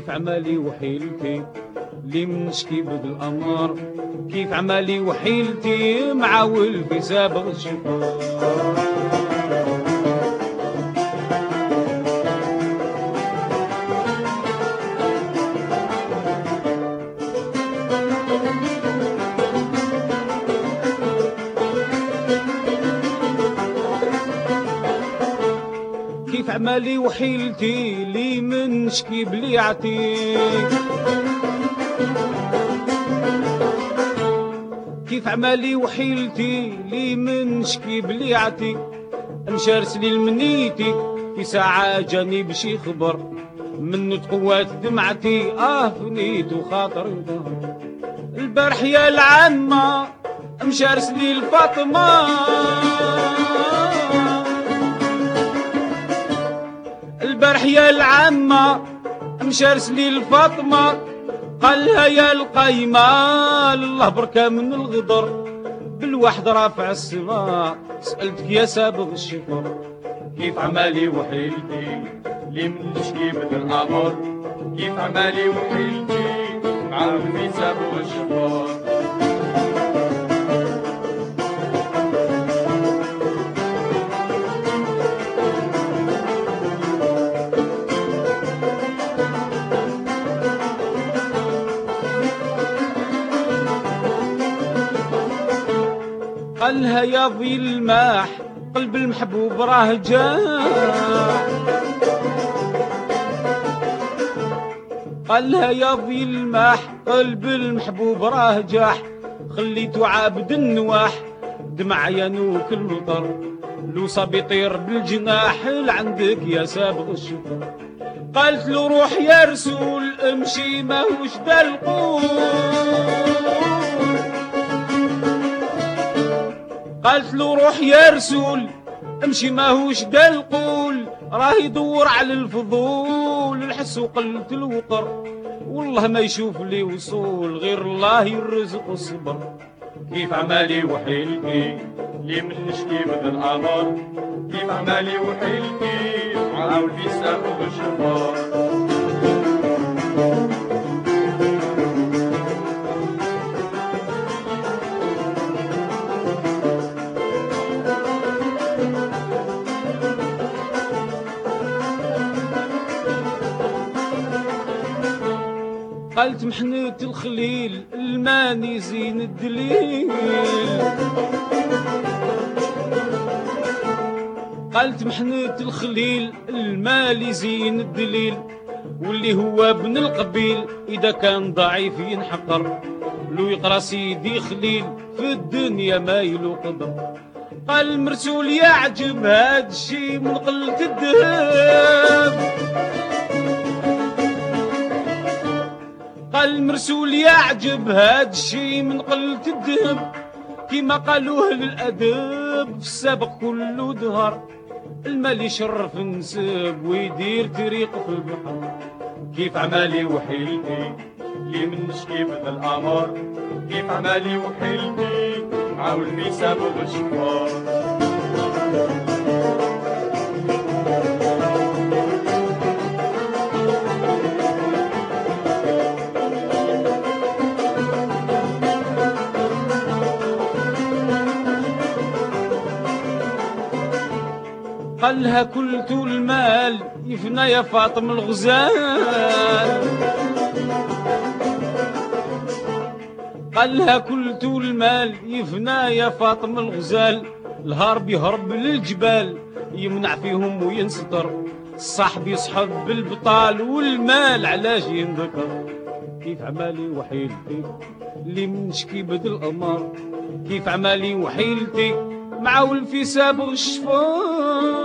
كيف عمالي وحيلتي اللي منشكي بد الأمر؟ كيف عمالي وحيلتي مع ولفي سابغ الشفار كيف عمالي وحيلتي لي من شكي بليعتي كيف عمالي وحيلتي لي من شكي بليعتي مشارس لي المنيتي في ساعة جاني بشي خبر منو تقوات دمعتي آه فنيت وخاطري البارح يا العمة مشارس لي الفاطمة. يا العمة مشارس لي الفاطمة قالها يا القايمة الله بركة من الغدر بالواحد رافع السماء سألتك يا سابغ الشفر كيف عمالي وحيلتي لي من تشكي بدل الامر كيف عمالي وحيلتي معاهم في سابو الشفار قالها يا ضي الماح قلب المحبوب راه جاح. قالها يا ضي الماح قلب المحبوب راه جاح. خليتو عابد النواح دمع ينوك المطر. لو صاب يطير بالجناح لعندك يا سابغ الشفر قالت له روح يا رسول امشي ماهوش دا القول قالت له روح يا رسول امشي ماهوش القول راه يدور على الفضول الحس وقلت الوقر. والله ما يشوف لي وصول غير الله يرزق الصبر. كيف عمالي وحيلتي لي من نشكي بدل الأمر. كيف عمالي وحيلتي في سابو الشفار قالت محنة الخليل الماني زين الدليل. قالت محنة الخليل المالي زين الدليل. واللي هو ابن القبيل إذا كان ضعيف ينحقر. لو يقرأ سيدي خليل في الدنيا ما يلو قدر قال المرسول يعجب هاد الشي من قلة الذهب قال المرسول يعجب هاد الشي من قلة الذهب كيما قالوا أهل الأدب في السابق كله دهر. المال يشرف نسب ويدير طريق في البحر. كيف عمالي وحيلتي لي من نشكي بدل الأمر. كيف عمالي وحيلتي معاول في سابو الشفار قالها كلت المال يفنى يا فاطم الغزال. قالها كلت المال يفنى يا فاطم الغزال. الهرب يهرب للجبال يمنع فيهم وينسطر الصاحب يصحب بالبطال والمال علاش ينذكر؟ كيف عمالي وحيلتي اللي منشكي بدل القمر كيف عمالي وحيلتي مع ولفي سابغ الشفار